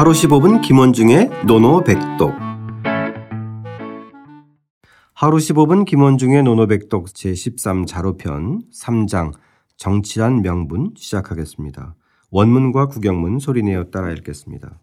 하루 15분 김원중의 논어백독. 하루 15분 김원중의 논어백독 제13 자로편 3장 정치란 명분 시작하겠습니다. 원문과 구결문 소리내어 따라 읽겠습니다.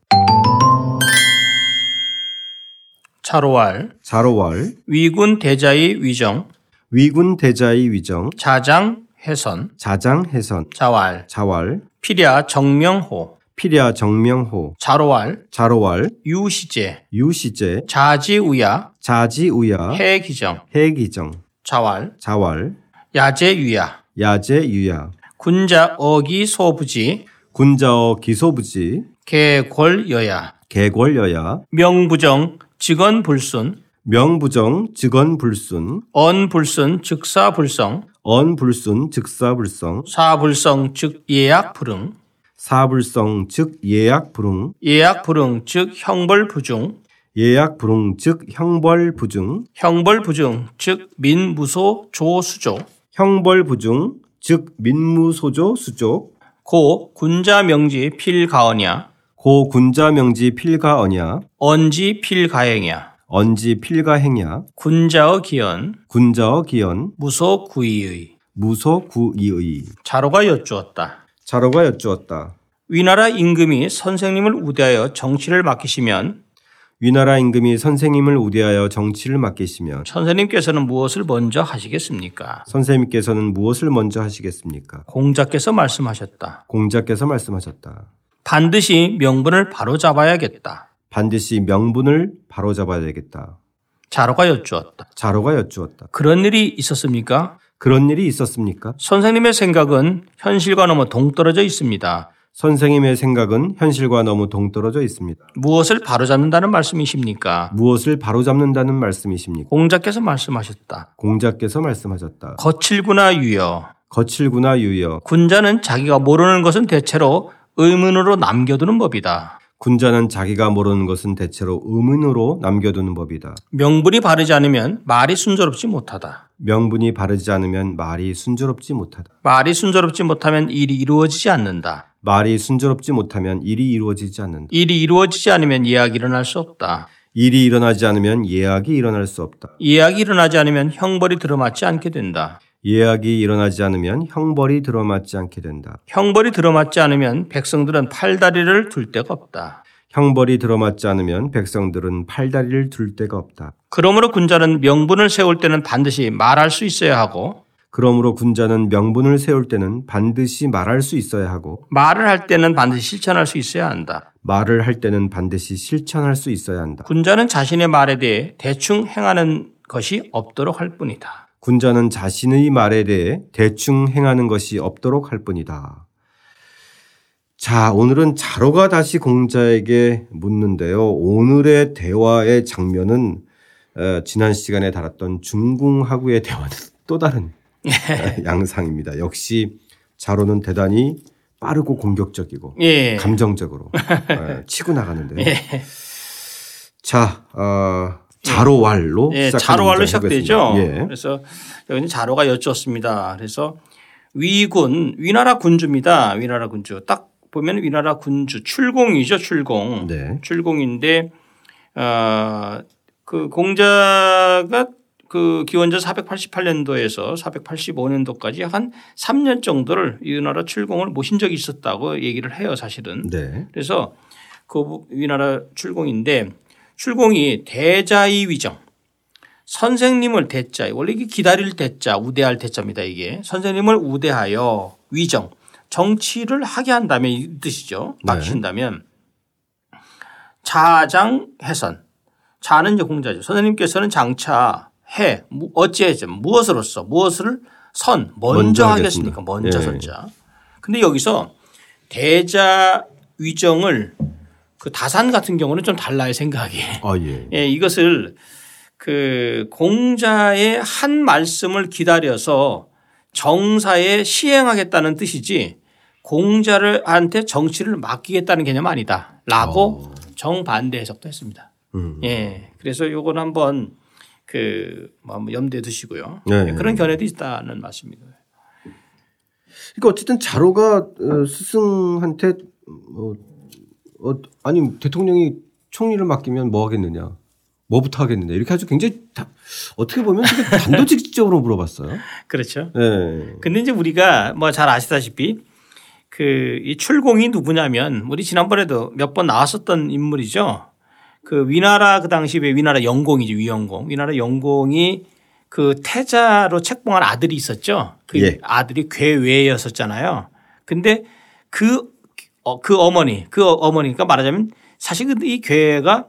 자로왈. 자로왈. 위군 대자이위정. 위군 대자이위정. 자장해선. 자장해선. 자왈. 자왈. 필야 정명호 필야 정명호. 자로왈 자로왈. 유시제 유시제. 자지우야 자지우야. 해기정 해기정. 자왈 자왈. 야제유야. 야제유야. 군자 어기 소부지 군자어 기 소부지. 개골여야. 개궐여야. 명부정 직언불순. 명부정 직언불순. 언불순 즉사불성. 언불순 즉사불성. 사불성 즉 예약불응 사불성 즉 예약 불응. 예약 불응 즉 형벌 부중. 예약 불응 즉 형벌 부중. 형벌 부중 즉 민무소 조수조. 형벌 부중 즉 민무소조 수족 고 군자 명지 필가언야. 고 군자 명지 필가언야. 언지 필가행야. 언지 필가행야. 군자어 기언. 군자어 기연 무소 구이의. 무소 구이의. 자로가 여쭈었다. 자로가 여쭈었다. 위나라 임금이 선생님을 우대하여 정치를 맡기시면 위나라 임금이 선생님을 우대하여 정치를 맡기시면 선생님께서는 무엇을 먼저 하시겠습니까? 선생님께서는 무엇을 먼저 하시겠습니까? 공자께서 말씀하셨다. 공자께서 말씀하셨다. 반드시 명분을 바로 잡아야겠다. 반드시 명분을 바로잡아야 되겠다. 자로가 여쭈었다. 자로가 여쭈었다. 그런 일이 있었습니까? 그런 일이 있었습니까? 선생님의 생각은 현실과 너무 동떨어져 있습니다. 선생님의 생각은 현실과 너무 동떨어져 있습니다. 무엇을 바로잡는다는 말씀이십니까? 무엇을 바로잡는다는 말씀이십니까? 공자께서 말씀하셨다. 공자께서 말씀하셨다. 거칠구나 유여. 거칠구나 유여. 군자는 자기가 모르는 것은 대체로 의문으로 남겨두는 법이다. 군자는 자기가 모르는 것은 대체로 의문으로 남겨두는 법이다. 명분이 바르지 않으면 말이 순조롭지 못하다. 명분이 바르지 않으면 말이 순조롭지 못하다. 말이 순조롭지 못하면 일이 이루어지지 않는다. 말이 순조롭지 못하면 일이 이루어지지 않는다. 일이 이루어지지 않으면 예약이 일어날 수 없다. 일이 일어나지 않으면 예약이 일어날 수 없다. 예약이 일어나지 않으면 형벌이 들어맞지 않게 된다. 예약이 일어나지 않으면 형벌이 들어맞지 않게 된다. 형벌이 들어맞지 않으면 백성들은 팔다리를 둘 데가 없다. 형벌이 들어맞지 않으면 백성들은 팔다리를 둘 데가 없다. 그러므로 군자는 명분을 세울 때는 반드시 말할 수 있어야 하고 그러므로 군자는 명분을 세울 때는 반드시 말할 수 있어야 하고 말을 할 때는 반드시 실천할 수 있어야 한다. 말을 할 때는 반드시 실천할 수 있어야 한다. 군자는 자신의 말에 대해 대충 행하는 것이 없도록 할 뿐이다. 군자는 자신의 말에 대해 대충 행하는 것이 없도록 할 뿐이다. 자, 오늘은 자로가 다시 공자에게 묻는데요. 오늘의 대화의 장면은 어, 지난 시간에 다뤘던 중궁하구의 대화는 또 다른 어, 양상입니다. 역시 자로는 대단히 빠르고 공격적이고 예. 감정적으로 어, 치고 나가는데요. 자, 어, 자로왈로 예, 자로왈로 시작되죠. 예. 그래서 여기는 자로가 여쭈었습니다. 그래서 위군 위나라 군주입니다. 위나라 군주 딱 보면 위나라 군주 출공이죠. 출공. 네. 출공인데 어 그 공자가 그 기원전 488년도에서 485년도까지 한 3년 정도를 위나라 출공을 모신 적이 있었다고 얘기를 해요, 사실은. 네. 그래서 그 위나라 출공인데 출공이 대자의 위정. 선생님을 대자, 원래 이게 기다릴 대자, 우대할 대자입니다. 이게 선생님을 우대하여 위정, 정치를 하게 한다면 이 뜻이죠. 네. 맡긴다면 자장 해선. 자는 이제 공자죠. 선생님께서는 장차 해 무- 어찌해서 무엇으로서 무엇을 선 먼저, 먼저 하겠습니까? 먼저 예. 선자. 근데 여기서 대자 위정을 그 다산 같은 경우는 좀 달라요 생각이. 아, 예. 예, 이것을 그 공자의 한 말씀을 기다려서 정사에 시행하겠다는 뜻이지 공자를한테 정치를 맡기겠다는 개념 아니다 라고 정반대 해석도 했습니다. 음. 예. 그래서 요건 한번 그, 뭐 염두에 두시고요. 네. 예, 그런 견해도 있다는 말씀입니다. 그러니까 어쨌든 자로가 어, 스승한테 어, 어, 아니 대통령이 총리를 맡기면 뭐 하겠느냐. 뭐부터 하겠느냐. 이렇게 아주 굉장히 다, 어떻게 보면 되게 단도직입적으로 물어봤어요. 그렇죠. 네. 근데 이제 우리가 뭐 잘 아시다시피 그 이 출공이 누구냐면 우리 지난번에도 몇 번 나왔었던 인물이죠. 그 위나라 그 당시 에 위나라 영공이지 위영공. 위나라 영공이 그 태자로 책봉한 아들이 있었죠. 그 예. 아들이 괴외였었잖아요. 근데 그, 어, 그 어머니, 그 어머니가 말하자면 사실 이 괴가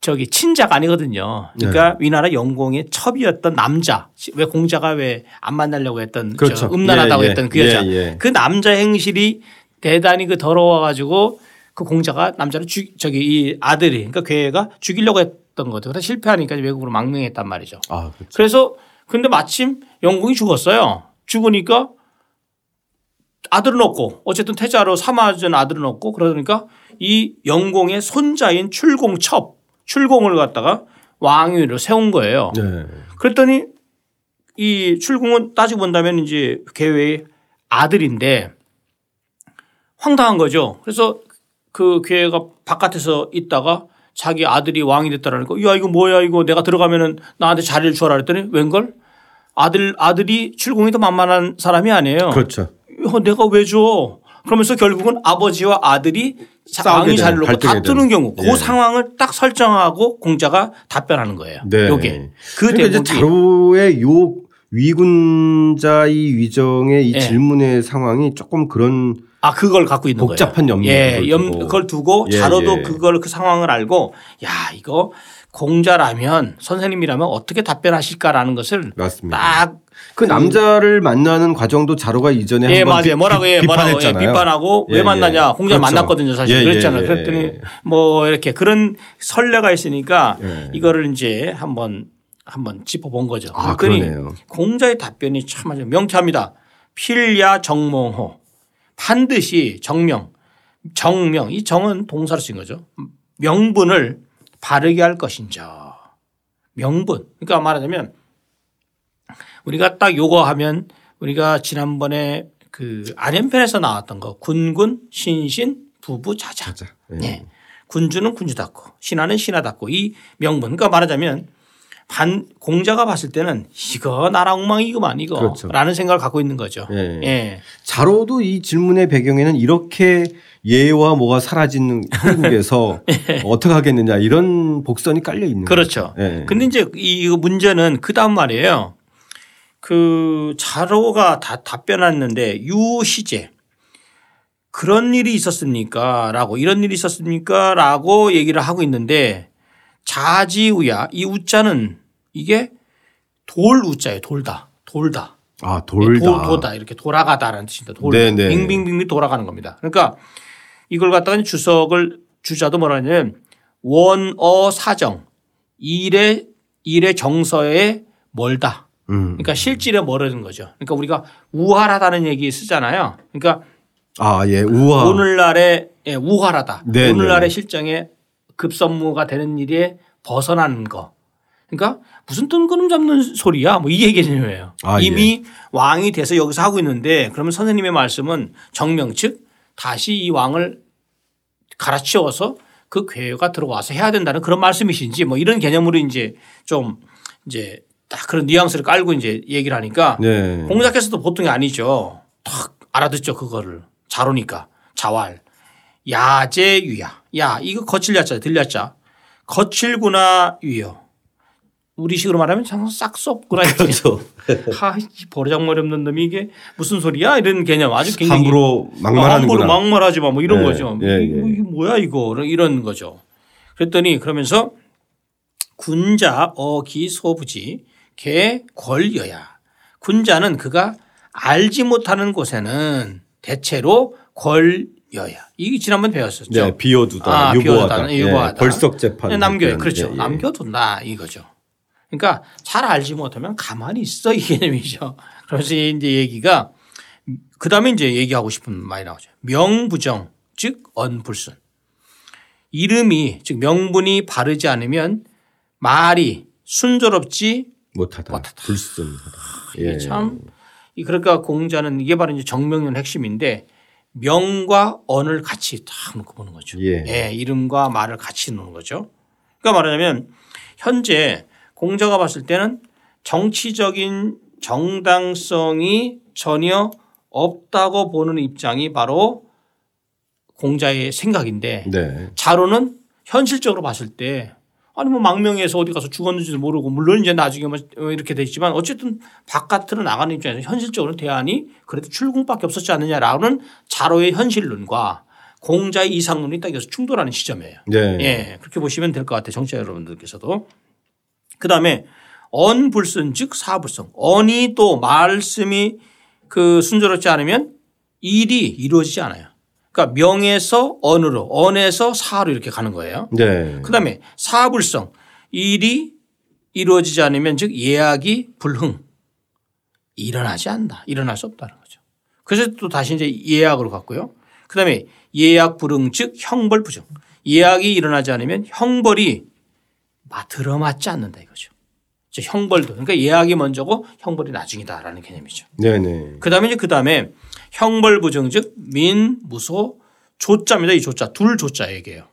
저기 친자가 아니거든요. 그러니까 위나라 영공의 첩이었던 남자. 왜 공자가 왜 안 만나려고 했던 저 그렇죠. 음란하다고 예, 예. 했던 그 여자. 예, 예. 그 남자 행실이 대단히 그 더러워 가지고 그 공자가 남자를 죽 저기 이 아들이 그러니까 괴가 죽이려고 했던 거죠. 그래서 실패하니까 외국으로 망명했단 말이죠. 아, 그렇죠. 그래서 근데 마침 영공이 죽었어요. 죽으니까 아들은 없고 어쨌든 태자로 삼아준 아들은 없고 그러니까 이 영공의 손자인 출공첩 출공을 갖다가 왕위로 세운 거예요. 네. 그랬더니 이 출공은 따지고 본다면 이제 계획의 아들인데 황당한 거죠. 그래서 그 괴가 바깥에서 있다가 자기 아들이 왕이 됐다라니까 야 이거 뭐야 이거 내가 들어가면은 나한테 자리를 주어라 그랬더니 웬걸 아들 아들이 출공이 더 만만한 사람이 아니에요. 그렇죠. 야, 내가 왜 줘? 그러면서 결국은 아버지와 아들이 되는, 자리를 놓고 다투는 되는. 경우 그 예. 상황을 딱 설정하고 공자가 답변하는 거예요. 네. 요게 그 그러니까 이제 자로의 요 위군자의 위정의 이 예. 질문의 상황이 조금 그런 아 그걸 갖고 있는 복잡한 거예요. 염려 예, 염. 그걸 두고 예, 자로도 예. 그걸 그 상황을 알고 야 이거 공자라면 선생님이라면 어떻게 답변하실까라는 것을 맞습니다. 딱 그 남자를 만나는 과정도 자로가 이전에 예, 한번 맞아요. 뭐라고 예, 비, 뭐라고 예. 비판하고 예, 왜 예. 만나냐. 공자 그렇죠. 만났거든요, 사실. 예, 예, 그랬잖아요. 예, 그랬더니 예. 뭐 이렇게 그런 선례가 있으니까 예. 이거를 이제 한번 한번 짚어본 거죠. 아, 그러네요. 공자의 답변이 참 아주 명쾌합니다. 필야 정몽호 반드시 정명 정명 이 정은 동사로 쓴 거죠. 명분을 바르게 할 것인자. 명분. 그러니까 말하자면 우리가 딱 요거 하면 우리가 지난번에 그 아련편에서 나왔던 거 군군 신신 부부 자자. 자자. 예. 네. 군주는 군주답고 신하는 신하답고 이 명분. 그러니까 말하자면 반 공자가 봤을 때는 이거 나라 엉망이구만 이거 그렇죠. 라는 생각을 갖고 있는 거죠. 예. 예. 자로도 이 질문의 배경에는 이렇게 예와 뭐가 사라지는 한국에서 어떻게 하겠느냐 이런 복선이 깔려 있는 그렇죠. 거죠. 예. 근데 이제 이 문제는 그 다음 말이에요. 그 자로가 다 답변했는데 유시제 그런 일이 있었습니까? 라고 이런 일이 있었습니까? 라고 얘기를 하고 있는데 자지우야 이 우자는 이게 돌 우자예요. 돌다. 돌다. 아 돌다. 도, 도다 이렇게 돌아가다라는 뜻입니다. 돌. 네, 네. 빙빙빙 돌아가는 겁니다. 그러니까 이걸 갖다가 주석을 주자도 뭐라 하냐면 원어 사정 일의 일의 정서에 멀다. 음. 그러니까 실질에 멀어진 거죠. 그러니까 우리가 우활하다는 얘기 쓰잖아요. 그러니까 아 예. 우와. 오늘날의 예, 우활하다. 네, 오늘날의 네. 실정에 급선무가 되는 일에 벗어나는 거. 그러니까 무슨 뜬구름 잡는 소리야 뭐 이 얘기예요. 아, 이미 왕이 돼서 여기서 하고 있는데 그러면 선생님의 말씀은 정명 즉 다시 이 왕을 갈아치워서 그 괴가 들어와서 해야 된다는 그런 말씀이신지 뭐 이런 개념으로 이제 좀 이제 딱 그런 뉘앙스를 깔고 이제 얘기를 하니까 네. 공자께서도 보통이 아니죠. 탁 알아듣죠 그거를 자로니까 자활 야제유야 야 이거 거칠 야자 들렸자 거칠구나 유요 우리식으로 말하면 참 싹수 없구나 그렇죠. 하, 이 버르장머리 없는 놈이 이게 무슨 소리야 이런 개념 아주 굉장히 함부로 함부로 막말하는구나. 막말하지 마 뭐 이런 예, 거죠. 예, 이거, 예. 이게 뭐야 이거 이런 거죠. 그랬더니 그러면서 군자 어기 소부지 개 권여야. 군자는 그가 알지 못하는 곳에는 대체로 권여야. 이게 지난번 배웠었죠. 네, 비워두다, 아, 유보하다, 비워두다, 유보하다. 예, 벌석 재판. 네, 남겨요. 그렇죠. 예, 예. 남겨둔다 이거죠. 그러니까 잘 알지 못하면 가만히 있어 이 개념이죠. 그래서 이제 얘기가 그 다음에 이제 얘기하고 싶은 말이 나오죠. 명부정 즉 언불순. 이름이 즉 명분이 바르지 않으면 말이 순조롭지 못하다. 못하다. 불순하다. 이게 예. 참이 그러니까 공자는 이게 바로 이제 정명론 핵심인데 명과 언을 같이 딱 놓고 보는 거죠. 예. 예, 이름과 말을 같이 놓는 거죠. 그러니까 말하자면 현재 공자가 봤을 때는 정치적인 정당성이 전혀 없다고 보는 입장이 바로 공자의 생각인데 네. 자로는 현실적으로 봤을 때 아니 뭐 망명해서 어디 가서 죽었는지도 모르고 물론 이제 나중에 뭐 이렇게 됐지만 어쨌든 바깥으로 나가는 입장에서 현실적으로 대안이 그래도 출궁밖에 없었지 않느냐라는 자로의 현실론과 공자의 이상론이 딱 여기서 충돌하는 시점이에요. 네. 예. 그렇게 보시면 될 것 같아요. 정치자 여러분들께서도. 그 다음에 언불순 즉 사불성. 언이 또 말씀이 그 순조롭지 않으면 일이 이루어지지 않아요. 그러니까 명에서 언으로 언에서 사로 이렇게 가는 거예요. 네. 그 다음에 사불성. 일이 이루어지지 않으면 즉 예약이 불흥. 일어나지 않는다. 일어날 수 없다는 거죠. 그래서 또 다시 이제 예약으로 갔고요. 그 다음에 예약 불응 즉 형벌 부정. 예약이 일어나지 않으면 형벌이 들어맞지 않는다 이거죠. 즉 형벌도 그러니까 예약이 먼저고 형벌이 나중이다라는 개념이죠. 네네. 그 다음에 이제 그 다음에 형벌 부정 즉 민, 무소, 조자입니다. 이 조자 둘 조자 얘기예요.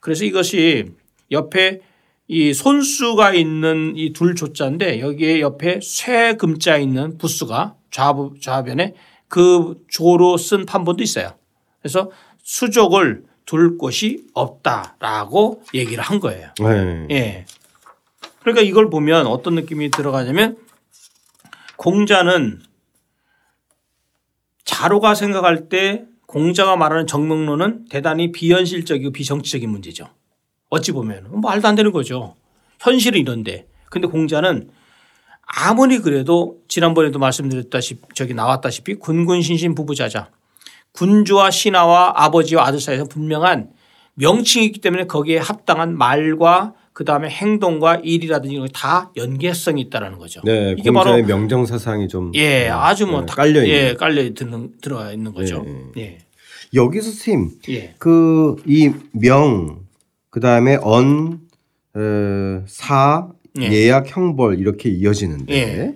그래서 이것이 옆에 이 손수가 있는 이 둘 조자인데 여기에 옆에 쇠 금자 있는 부수가 좌부 좌변에 그 조로 쓴 판본도 있어요. 그래서 수족을 둘 곳이 없다라고 얘기를 한 거예요. 네. 예. 그러니까 이걸 보면 어떤 느낌이 들어가냐면 공자는 자로가 생각할 때 공자가 말하는 정명론은 대단히 비현실적이고 비정치적인 문제죠. 어찌 보면 말도 안 되는 거죠. 현실은 이런데. 근데 공자는 아무리 그래도 지난번에도 말씀드렸다시피 저기 나왔다시피 군군신신 부부자자 군주와 신하와 아버지와 아들 사이에서 분명한 명칭이 있기 때문에 거기에 합당한 말과 그 다음에 행동과 일이라든지 이런 다 연계성이 있다라는 거죠. 네. 이게 바로 명정 사상이 좀 예 아주 뭐 네, 다- 깔려 있는. 예 깔려 들어 들어가 있는 거죠. 예, 예. 여기서 선생님 예. 그이 명 그 다음에 언, 어, 사, 예. 예약, 형벌 이렇게 이어지는데 예.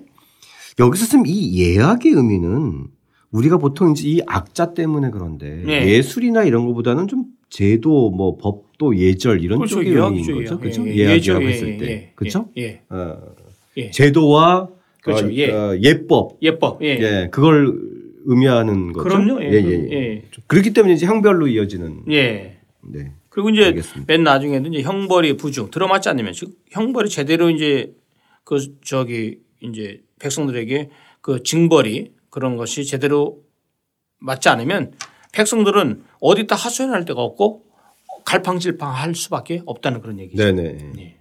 여기서 선생님 이 예약의 의미는 우리가 보통 이제 이 악자 때문에 그런데 예. 예술이나 이런 것보다는 좀 제도 뭐 법도 예절 이런 그렇죠. 쪽의 예약이죠. 거죠. 그렇죠? 예, 예약이라고 예죠. 했을 예, 때. 예, 그렇죠? 예. 어, 예. 제도와 그렇죠. 어, 예. 어, 예법 예법. 예. 예. 그걸 의미하는 거죠. 그럼요. 예. 예, 예, 예. 예. 그렇기 때문에 이제 형별로 이어지는 예. 네. 그리고 이제 알겠습니다. 맨 나중에는 이제 형벌이 부중 들어맞지 않으면 즉 형벌이 제대로 이제 그 저기 이제 백성들에게 그 징벌이 그런 것이 제대로 맞지 않으면 백성들은 어디다 하소연할 데가 없고 갈팡질팡 할 수밖에 없다는 그런 얘기죠. 네네. 예.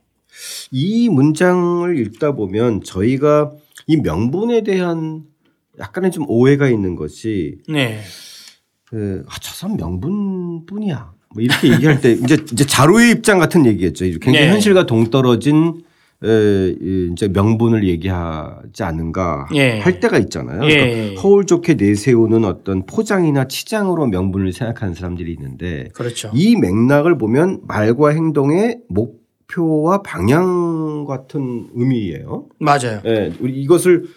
이 문장을 읽다 보면 저희가 이 명분에 대한 약간의 좀 오해가 있는 것이 네. 그, 아, 저 사람 명분뿐이야. 뭐 이렇게 얘기할 때 이제 이제 자로의 입장 같은 얘기겠죠. 굉장히 네. 현실과 동떨어진 에, 이 이제 명분을 얘기하지 않은가 예. 할 때가 있잖아요. 예. 그러니까 허울 좋게 내세우는 어떤 포장이나 치장으로 명분을 생각하는 사람들이 있는데 그렇죠. 이 맥락을 보면 말과 행동의 목표와 방향 같은 의미예요. 맞아요. 예, 우리 이것을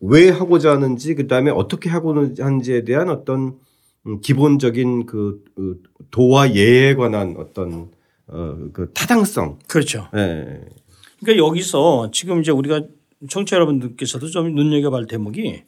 왜 하고자 하는지 그다음에 어떻게 하고자 하는지에 대한 어떤 음, 기본적인 그 어, 도와 예에 관한 어떤 어, 그 타당성. 그렇죠. 예. 그러니까 여기서 지금 이제 우리가 청취자 여러분들께서도 좀 눈여겨볼 대목이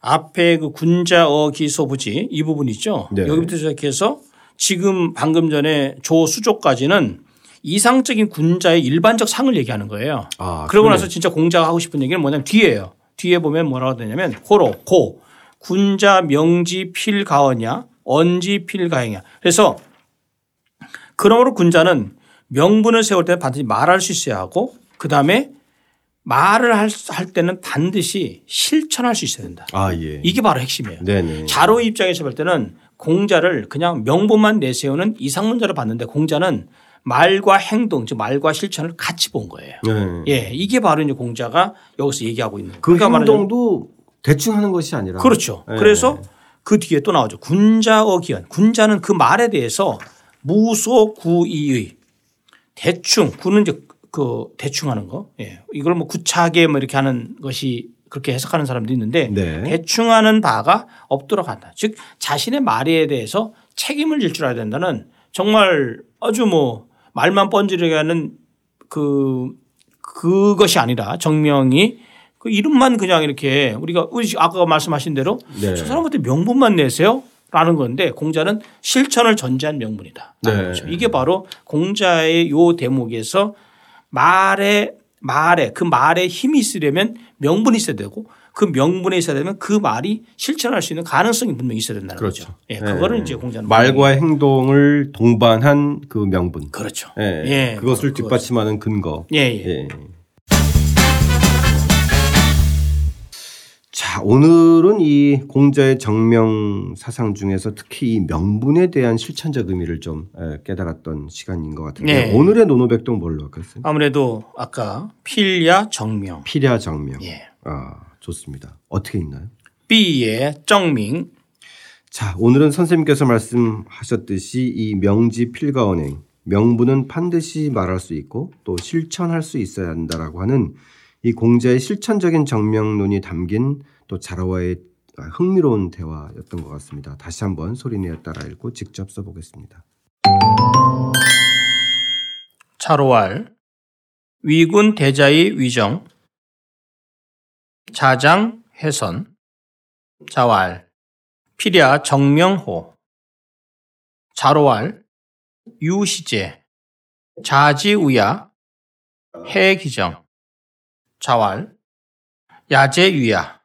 앞에 그 군자어 기소부지 이 부분 있죠. 네. 여기부터 시작해서 지금 방금 전에 조수족까지는 이상적인 군자의 일반적 상을 얘기하는 거예요. 아, 그러고. 나서 진짜 공자가 하고 싶은 얘기는 뭐냐면 뒤에요. 뒤에 보면 뭐라고 되냐면 고로 고 군자 명지 필가언냐 언지 필가행이야. 그래서 그러므로 군자는 명분을 세울 때 반드시 말할 수 있어야 하고 그 다음에 말을 할, 할 때는 반드시 실천할 수 있어야 된다. 아, 예. 이게 바로 핵심이에요. 네네. 자로 입장에서 볼 때는 공자를 그냥 명분만 내세우는 이상문자로 봤는데 공자는 말과 행동, 즉 말과 실천을 같이 본 거예요. 네. 예, 이게 바로 이제 공자가 여기서 얘기하고 있는. 그 그러니까 행동도 대충 하는 것이 아니라 그렇죠. 예. 그래서 그 뒤에 또 나오죠. 군자어 기현. 군자는 그 말에 대해서 무소 구이의 대충 구는 이제 그 대충 하는 거. 예. 이걸 뭐 구차하게 뭐 이렇게 하는 것이 그렇게 해석하는 사람도 있는데 네. 대충 하는 바가 없도록 한다. 즉 자신의 말에 대해서 책임을 질 줄 알아야 된다는 정말 아주 뭐 말만 번지르게 하는 그 그것이 아니라 정명이 그 이름만 그냥 이렇게 우리가 아까 말씀하신 대로 네. 저 사람한테 명분만 내세요. 라는 건데 공자는 실천을 전제한 명분이다. 네. 그렇죠. 이게 바로 공자의 요 대목에서 말에 말에 그 말에 힘이 있으려면 명분이 있어야 되고 그 명분이 있어야 되면 그 말이 실천할 수 있는 가능성이 분명히 있어야 된다는 그렇죠. 거죠. 예, 그거를 네. 이제 공자는 말과 행동을 동반한 그 명분. 그렇죠. 예. 예, 그것을 뒷받침하는 근거. 예, 예. 자, 오늘은 이 공자의 정명 사상 중에서 특히 이 명분에 대한 실천적 의미를 좀 예, 깨달았던 시간인 것 같은데 네. 오늘의 노노백동 뭘로 할까요? 아무래도 아까 필야 정명, 필야 정명. 예. 아, 좋습니다. 어떻게 있나요? 삐의 정명, 자, 오늘은 선생님께서 말씀하셨듯이 이 명지 필가언행, 명분은 반드시 말할 수 있고 또 실천할 수 있어야 한다라고 하는 이 공자의 실천적인 정명론이 담긴 또 자라와의 흥미로운 대화였던 것 같습니다. 다시 한번 소리내어 따라 읽고 직접 써보겠습니다. 차로왈, 위군 대자의 위정, 자장 해선, 자왈, 필야 정명호, 자로왈, 유시제, 자지우야, 해기정, 자왈, 야제유야,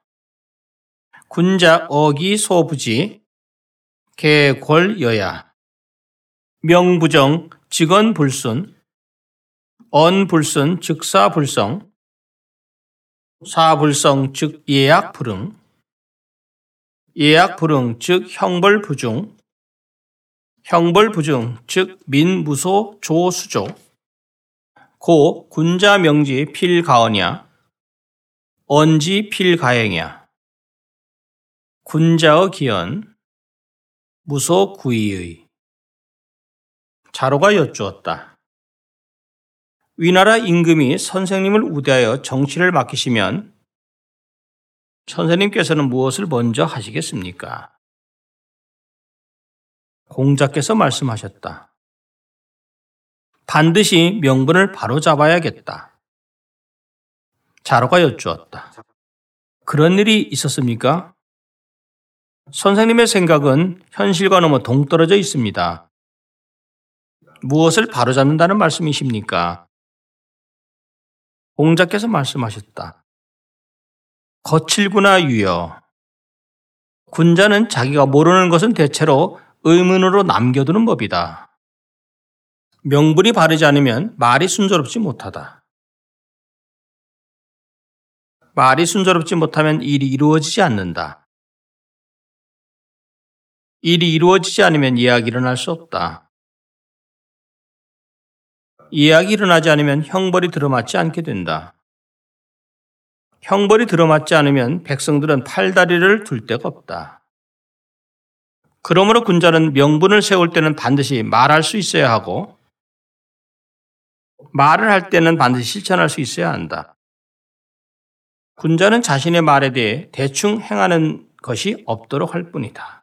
군자 어기 소부지, 개골여야, 명부정 직언불순, 언불순 즉사불성, 사불성 즉 예약불응, 예약불응 즉 형벌부중, 형벌부중 즉 민무소 조수조, 고 군자명지 필가언야, 언지 필가행야, 군자의 기연, 무소 구이의, 자로가 여쭈었다. 위나라 임금이 선생님을 우대하여 정치를 맡기시면 선생님께서는 무엇을 먼저 하시겠습니까? 공자께서 말씀하셨다. 반드시 명분을 바로 잡아야겠다. 자로가 여쭈었다. 그런 일이 있었습니까? 선생님의 생각은 현실과 너무 동떨어져 있습니다. 무엇을 바로잡는다는 말씀이십니까? 공자께서 말씀하셨다. 거칠구나 유여. 군자는 자기가 모르는 것은 대체로 의문으로 남겨두는 법이다. 명분이 바르지 않으면 말이 순조롭지 못하다. 말이 순조롭지 못하면 일이 이루어지지 않는다. 일이 이루어지지 않으면 이야기 일어날 수 없다. 이야기 일어나지 않으면 형벌이 들어맞지 않게 된다. 형벌이 들어맞지 않으면 백성들은 팔다리를 둘 데가 없다. 그러므로 군자는 명분을 세울 때는 반드시 말할 수 있어야 하고 말을 할 때는 반드시 실천할 수 있어야 한다. 군자는 자신의 말에 대해 대충 행하는 것이 없도록 할 뿐이다.